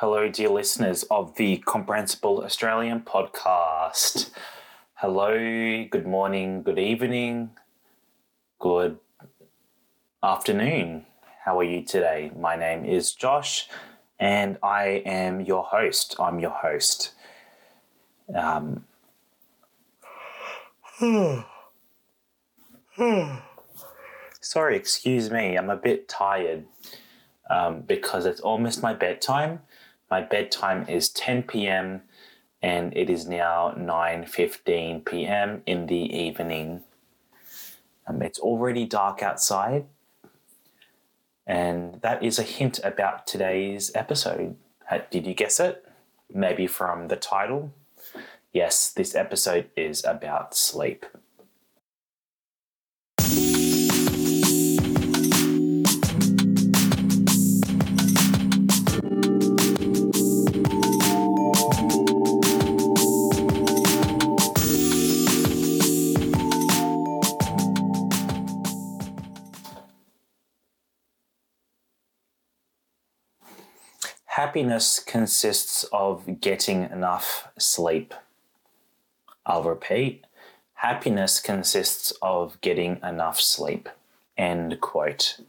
Hello, dear listeners of the Comprehensible Australian podcast. Hello, good morning, good evening, good afternoon. How are you today? My name is Josh and I am your host. I'm your host. Um, sorry, excuse me, I'm a bit tired um, because it's almost my bedtime my bedtime is 10 p.m. and it is now 9:15 p.m. in the evening. Um, it's already dark outside, and that is a hint about today's episode. Did you guess it? Maybe from the title. Yes, this episode is about sleep. Happiness consists of getting enough sleep. I'll repeat happiness consists of getting enough sleep. End quote.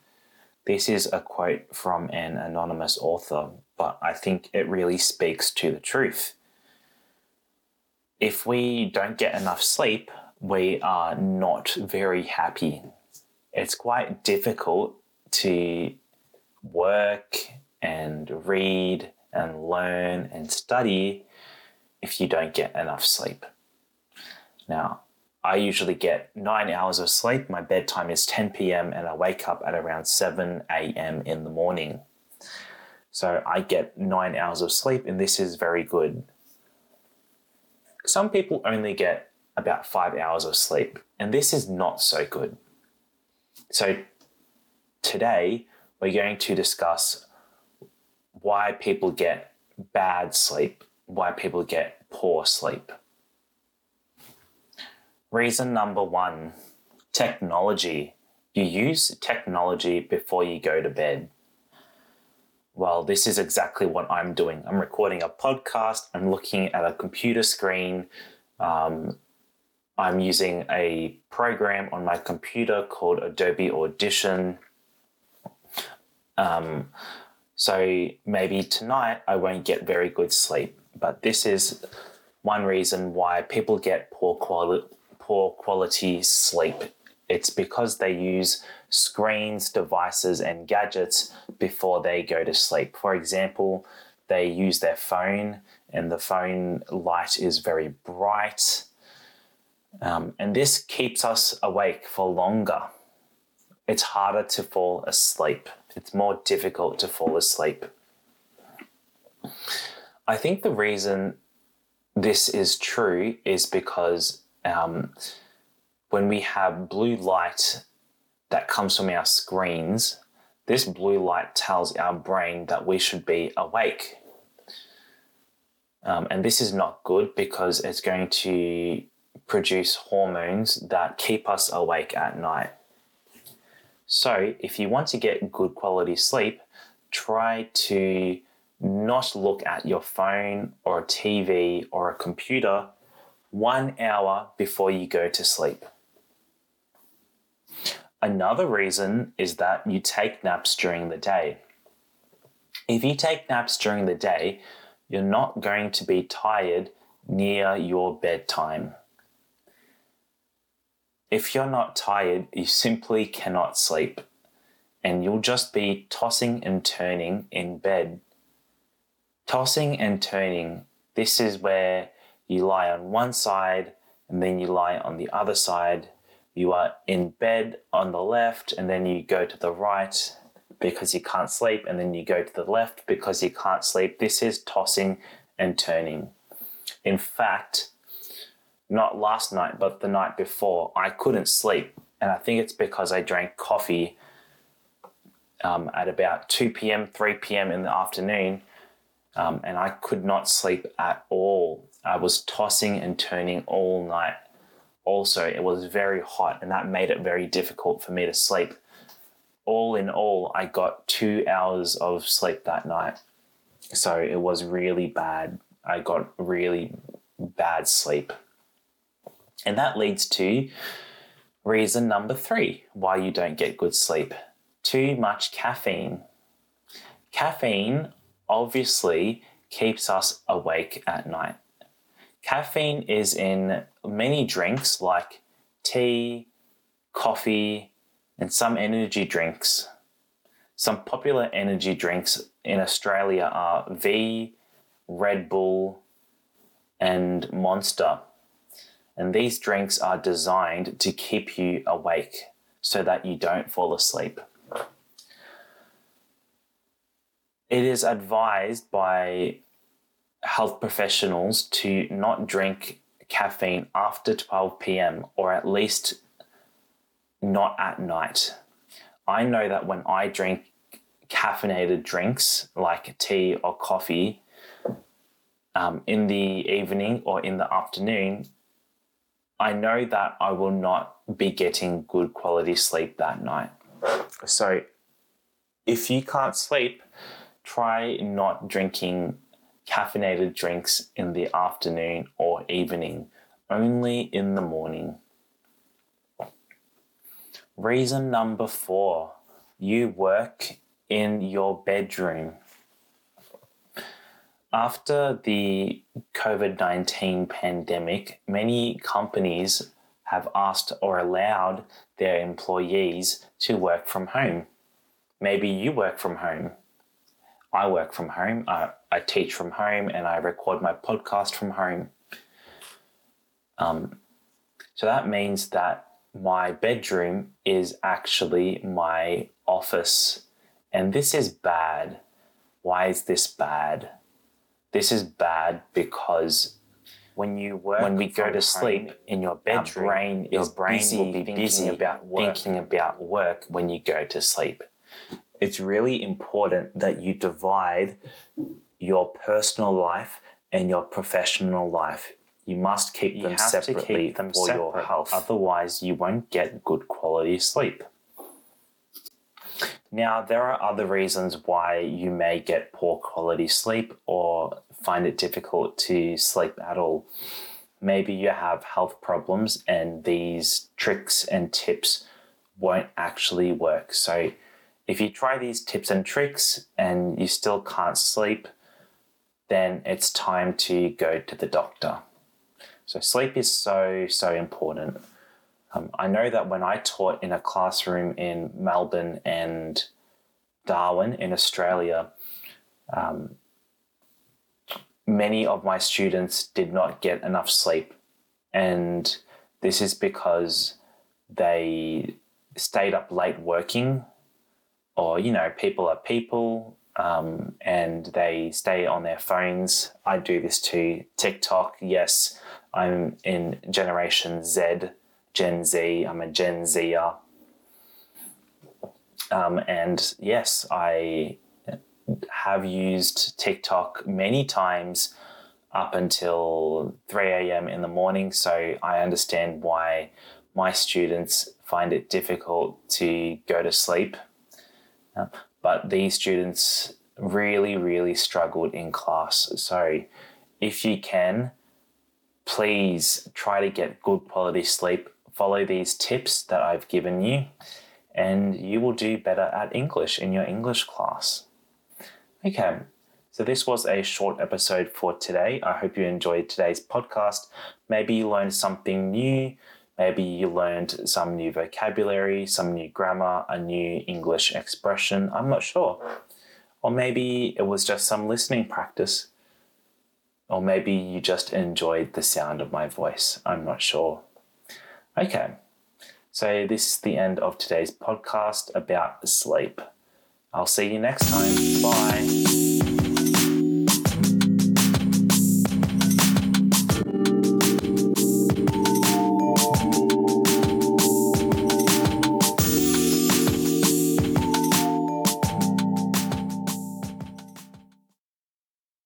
This is a quote from an anonymous author, but I think it really speaks to the truth. If we don't get enough sleep, we are not very happy. It's quite difficult to work and read and learn and study if you don't get enough sleep. Now, I usually get nine hours of sleep. My bedtime is 10 p.m. and I wake up at around 7 a.m. in the morning. So I get nine hours of sleep, and this is very good. Some people only get about five hours of sleep, and this is not so good. So today, we're going to discuss why people get bad sleep, why people get poor sleep. Reason number one technology. You use technology before you go to bed. Well, this is exactly what I'm doing. I'm recording a podcast, I'm looking at a computer screen. Um, I'm using a program on my computer called Adobe Audition. Um, so maybe tonight I won't get very good sleep. But this is one reason why people get poor quality, poor quality sleep. It's because they use screens, devices, and gadgets before they go to sleep. For example, they use their phone, and the phone light is very bright. Um, and this keeps us awake for longer. It's harder to fall asleep it's more difficult to fall asleep. I think the reason this is true is because um, when we have blue light that comes from our screens, this blue light tells our brain that we should be awake. Um, and this is not good because it's going to produce hormones that keep us awake at night. So, if you want to get good quality sleep, try to not look at your phone or a TV or a computer one hour before you go to sleep. Another reason is that you take naps during the day. If you take naps during the day, you're not going to be tired near your bedtime. If you're not tired, you simply cannot sleep, and you'll just be tossing and turning in bed. Tossing and turning, this is where you lie on one side and then you lie on the other side. You are in bed on the left and then you go to the right because you can't sleep, and then you go to the left because you can't sleep. This is tossing and turning. In fact, not last night, but the night before, I couldn't sleep. And I think it's because I drank coffee um, at about 2 p.m., 3 p.m. in the afternoon, um, and I could not sleep at all. I was tossing and turning all night. Also, it was very hot, and that made it very difficult for me to sleep. All in all, I got two hours of sleep that night. So it was really bad. I got really bad sleep. And that leads to reason number three why you don't get good sleep too much caffeine. Caffeine obviously keeps us awake at night. Caffeine is in many drinks like tea, coffee, and some energy drinks. Some popular energy drinks in Australia are V, Red Bull, and Monster. And these drinks are designed to keep you awake so that you don't fall asleep. It is advised by health professionals to not drink caffeine after 12 p.m. or at least not at night. I know that when I drink caffeinated drinks like tea or coffee um, in the evening or in the afternoon, I know that I will not be getting good quality sleep that night. So if you can't sleep, try not drinking caffeinated drinks in the afternoon or evening, only in the morning. Reason number four you work in your bedroom. After the COVID 19 pandemic, many companies have asked or allowed their employees to work from home. Maybe you work from home. I work from home. I, I teach from home and I record my podcast from home. Um, so that means that my bedroom is actually my office. And this is bad. Why is this bad? This is bad because when you work, when we go to sleep in your bedroom, your brain, your brain will be busy about work. thinking about work when you go to sleep it's really important that you divide your personal life and your professional life. You must keep you them separately keep them for separate. your health. Otherwise, you won't get good quality sleep. Now, there are other reasons why you may get poor quality sleep or find it difficult to sleep at all. Maybe you have health problems and these tricks and tips won't actually work. So, if you try these tips and tricks and you still can't sleep, then it's time to go to the doctor. So, sleep is so, so important. Um, I know that when I taught in a classroom in Melbourne and Darwin in Australia, um, many of my students did not get enough sleep. And this is because they stayed up late working or you know people are people um, and they stay on their phones. I do this too. Tiktok yes i'm in generation z gen z i'm a gen zer um, and yes i have used tiktok many times up until 3 a.m in the morning so i understand why my students find it difficult to go to sleep but these students really, really struggled in class. So if you can, please try to get good quality sleep. Follow these tips that I've given you, and you will do better at English in your English class. Okay, so this was a short episode for today. I hope you enjoyed today's podcast. Maybe you learned something new Maybe you learned some new vocabulary, some new grammar, a new English expression. I'm not sure. Or maybe it was just some listening practice. Or maybe you just enjoyed the sound of my voice. I'm not sure. Okay, so this is the end of today's podcast about sleep. I'll see you next time. Bye.